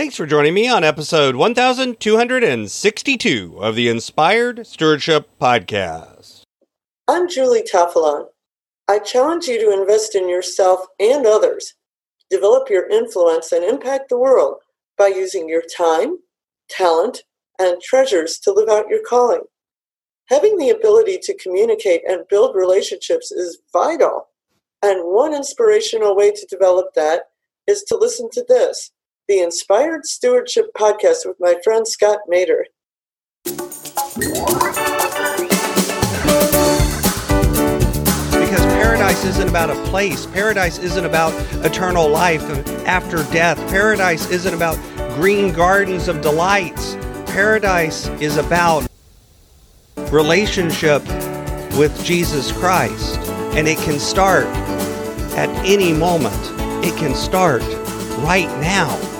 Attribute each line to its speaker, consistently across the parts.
Speaker 1: Thanks for joining me on episode 1262 of the Inspired Stewardship Podcast.
Speaker 2: I'm Julie Tafalon. I challenge you to invest in yourself and others, develop your influence, and impact the world by using your time, talent, and treasures to live out your calling. Having the ability to communicate and build relationships is vital. And one inspirational way to develop that is to listen to this the Inspired Stewardship Podcast with my friend Scott Maderer.
Speaker 1: Because paradise isn't about a place, paradise isn't about eternal life after death, paradise isn't about green gardens of delights. Paradise is about relationship with Jesus Christ. And it can start at any moment. It can start right now.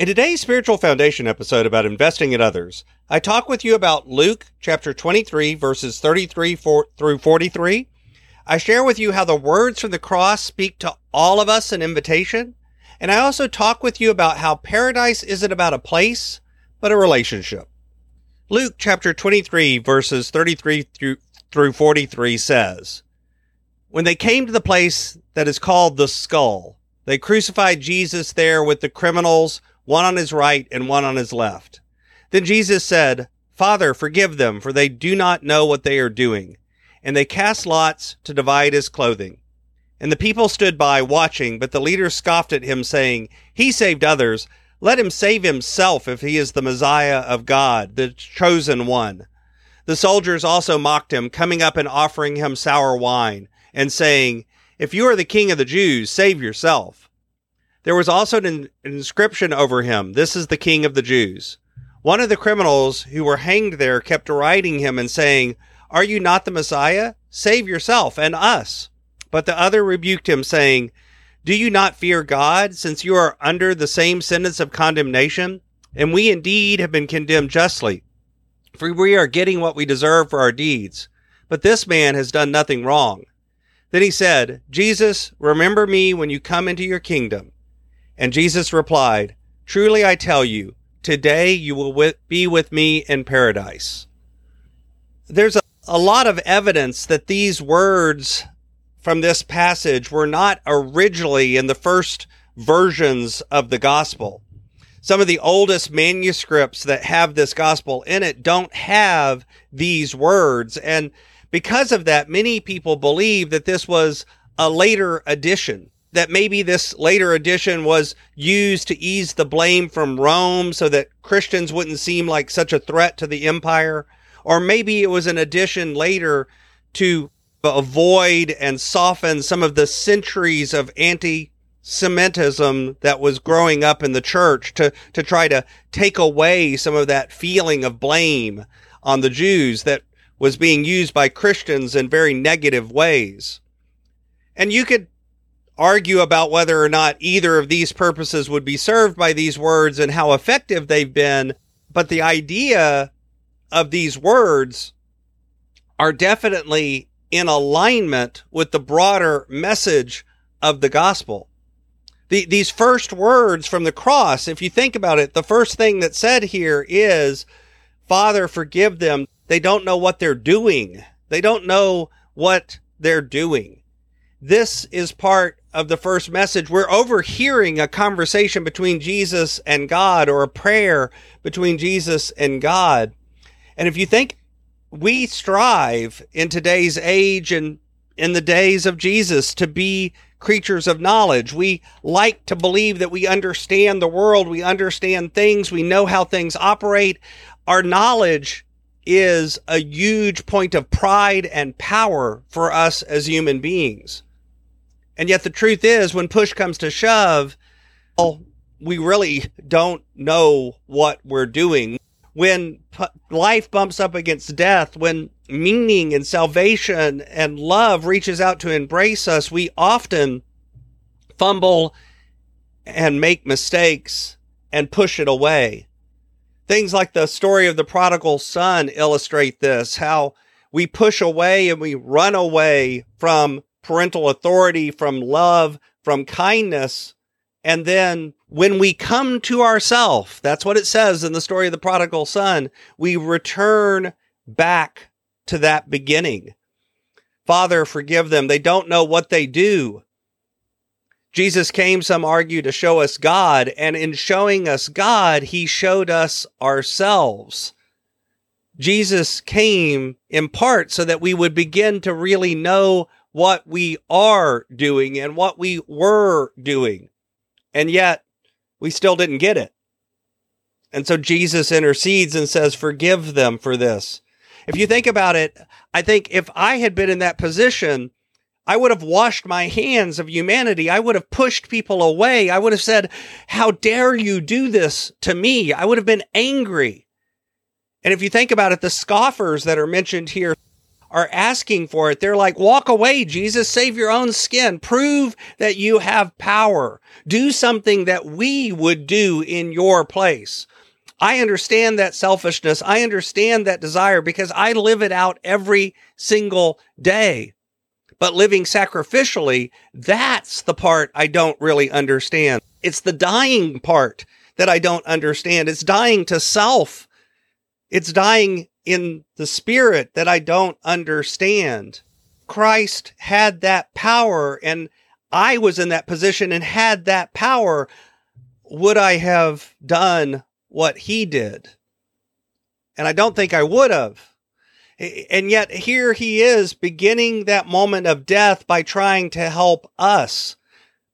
Speaker 1: In today's Spiritual Foundation episode about investing in others, I talk with you about Luke chapter 23, verses 33 through 43. I share with you how the words from the cross speak to all of us an invitation. And I also talk with you about how paradise isn't about a place, but a relationship. Luke chapter 23, verses 33 through, through 43 says, When they came to the place that is called the skull, they crucified Jesus there with the criminals one on his right and one on his left. Then Jesus said, Father, forgive them, for they do not know what they are doing. And they cast lots to divide his clothing. And the people stood by watching, but the leaders scoffed at him, saying, He saved others. Let him save himself if he is the Messiah of God, the chosen one. The soldiers also mocked him, coming up and offering him sour wine, and saying, If you are the king of the Jews, save yourself. There was also an inscription over him, This is the King of the Jews. One of the criminals who were hanged there kept deriding him and saying, Are you not the Messiah? Save yourself and us. But the other rebuked him, saying, Do you not fear God, since you are under the same sentence of condemnation? And we indeed have been condemned justly, for we are getting what we deserve for our deeds. But this man has done nothing wrong. Then he said, Jesus, remember me when you come into your kingdom. And Jesus replied, Truly I tell you, today you will be with me in paradise. There's a, a lot of evidence that these words from this passage were not originally in the first versions of the gospel. Some of the oldest manuscripts that have this gospel in it don't have these words. And because of that, many people believe that this was a later addition that maybe this later edition was used to ease the blame from Rome so that Christians wouldn't seem like such a threat to the empire. Or maybe it was an addition later to avoid and soften some of the centuries of anti Semitism that was growing up in the church to, to try to take away some of that feeling of blame on the Jews that was being used by Christians in very negative ways. And you could argue about whether or not either of these purposes would be served by these words and how effective they've been. But the idea of these words are definitely in alignment with the broader message of the gospel. The, these first words from the cross, if you think about it, the first thing that's said here is, Father, forgive them. They don't know what they're doing. They don't know what they're doing. This is part of the first message, we're overhearing a conversation between Jesus and God or a prayer between Jesus and God. And if you think we strive in today's age and in the days of Jesus to be creatures of knowledge. We like to believe that we understand the world, we understand things, we know how things operate. Our knowledge is a huge point of pride and power for us as human beings. And yet the truth is, when push comes to shove, well, we really don't know what we're doing. When p- life bumps up against death, when meaning and salvation and love reaches out to embrace us, we often fumble and make mistakes and push it away. Things like the story of the prodigal son illustrate this, how we push away and we run away from parental authority, from love, from kindness. And then when we come to ourselves, that's what it says in the story of the prodigal son, we return back to that beginning. Father, forgive them. They don't know what they do. Jesus came, some argue, to show us God, and in showing us God, he showed us ourselves. Jesus came in part so that we would begin to really know what we are doing and what we were doing. And yet, we still didn't get it. And so Jesus intercedes and says, Forgive them for this. If you think about it, I think if I had been in that position, I would have washed my hands of humanity. I would have pushed people away. I would have said, How dare you do this to me? I would have been angry. And if you think about it, the scoffers that are mentioned here are asking for it. They're like, walk away, Jesus, save your own skin. Prove that you have power. Do something that we would do in your place. I understand that selfishness. I understand that desire because I live it out every single day. But living sacrificially, that's the part I don't really understand. It's the dying part that I don't understand. It's dying to self. It's dying in the spirit that I don't understand. Christ had that power and I was in that position and had that power. Would I have done what he did? And I don't think I would have. And yet here he is beginning that moment of death by trying to help us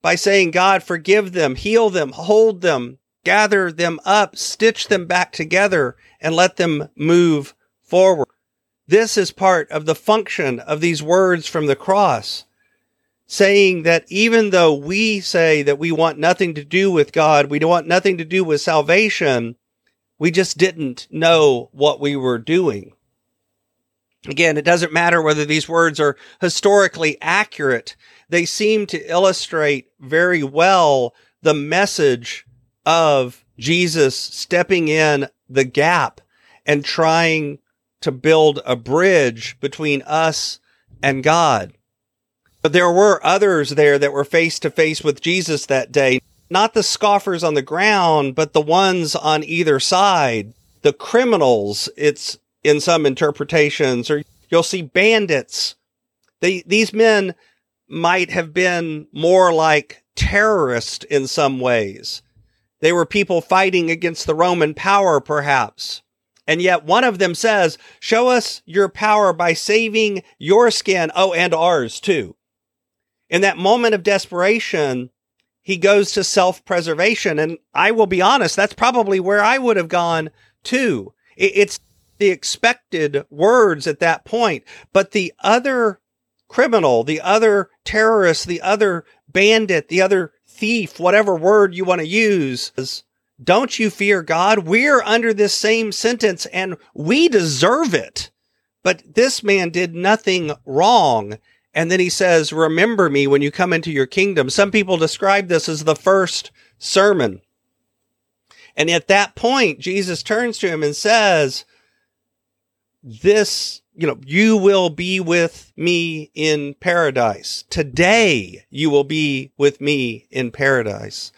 Speaker 1: by saying, God, forgive them, heal them, hold them, gather them up, stitch them back together and let them move forward. This is part of the function of these words from the cross, saying that even though we say that we want nothing to do with God, we want nothing to do with salvation, we just didn't know what we were doing. Again, it doesn't matter whether these words are historically accurate. They seem to illustrate very well the message of Jesus stepping in the gap and trying to build a bridge between us and God. But there were others there that were face to face with Jesus that day. Not the scoffers on the ground, but the ones on either side. The criminals, it's in some interpretations, or you'll see bandits. They, these men might have been more like terrorists in some ways. They were people fighting against the Roman power, perhaps. And yet one of them says, show us your power by saving your skin. Oh, and ours too. In that moment of desperation, he goes to self preservation. And I will be honest, that's probably where I would have gone too. It's the expected words at that point. But the other criminal, the other terrorist, the other bandit, the other thief, whatever word you want to use, don't you fear God? We're under this same sentence and we deserve it. But this man did nothing wrong. And then he says, remember me when you come into your kingdom. Some people describe this as the first sermon. And at that point, Jesus turns to him and says, this, you know, you will be with me in paradise. Today you will be with me in paradise.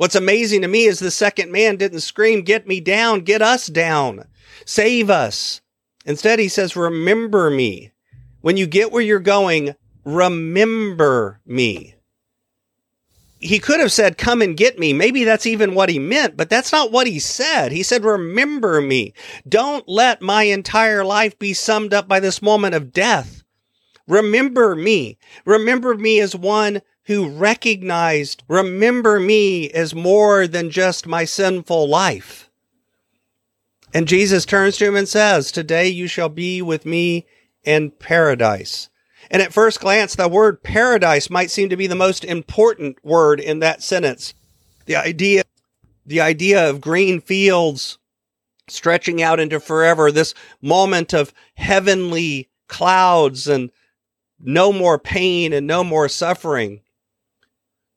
Speaker 1: What's amazing to me is the second man didn't scream, get me down, get us down, save us. Instead, he says, remember me. When you get where you're going, remember me. He could have said, come and get me. Maybe that's even what he meant, but that's not what he said. He said, remember me. Don't let my entire life be summed up by this moment of death. Remember me. Remember me as one who recognized, remember me as more than just my sinful life. And Jesus turns to him and says, Today you shall be with me in paradise. And at first glance, the word paradise might seem to be the most important word in that sentence. The idea the idea of green fields stretching out into forever, this moment of heavenly clouds and no more pain and no more suffering.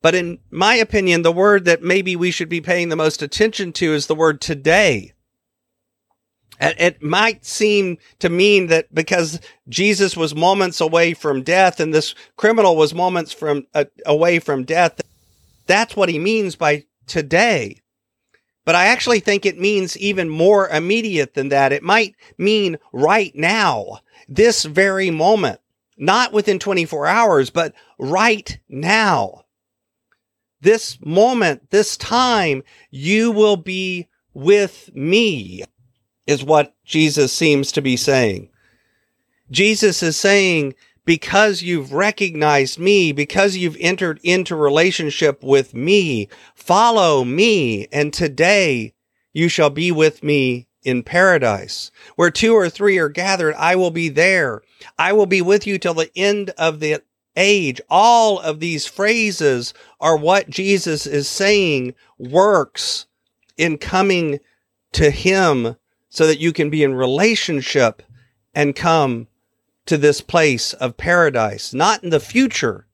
Speaker 1: But in my opinion, the word that maybe we should be paying the most attention to is the word today. It might seem to mean that because Jesus was moments away from death and this criminal was moments from uh, away from death, that's what he means by today. But I actually think it means even more immediate than that. It might mean right now, this very moment, not within 24 hours, but right now. This moment, this time, you will be with me, is what Jesus seems to be saying. Jesus is saying, because you've recognized me, because you've entered into relationship with me, follow me, and today you shall be with me in paradise. Where two or three are gathered, I will be there. I will be with you till the end of the age. All of these phrases are what Jesus is saying works in coming to him so that you can be in relationship and come to this place of paradise, not in the future,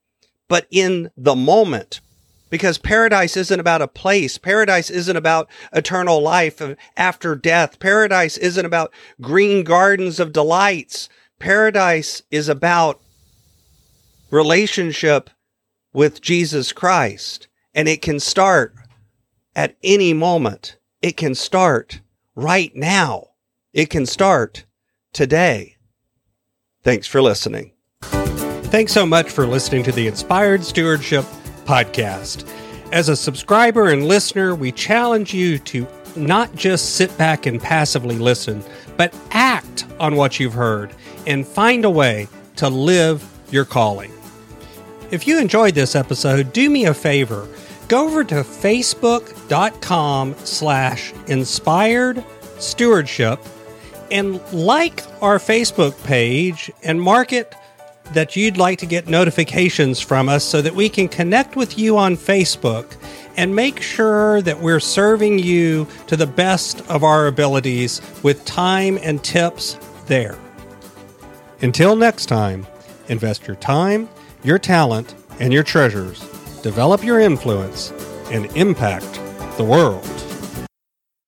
Speaker 1: but in the moment. Because paradise isn't about a place. Paradise isn't about eternal life after death. Paradise isn't about green gardens of delights. Paradise is about relationship with Jesus Christ. And it can start at any moment. It can start right now. It can start today. Thanks for listening.
Speaker 3: Thanks so much for listening to the Inspired Stewardship Podcast. As a subscriber and listener, we challenge you to not just sit back and passively listen, but act on what you've heard and find a way to live your calling. If you enjoyed this episode, do me a favor. Go over to facebook.com slash inspired stewardship and like our Facebook page and mark it that you'd like to get notifications from us so that we can connect with you on Facebook and make sure that we're serving you to the best of our abilities with time and tips there. Until next time, invest your time, your talent, and your treasures, develop your influence, and impact the world.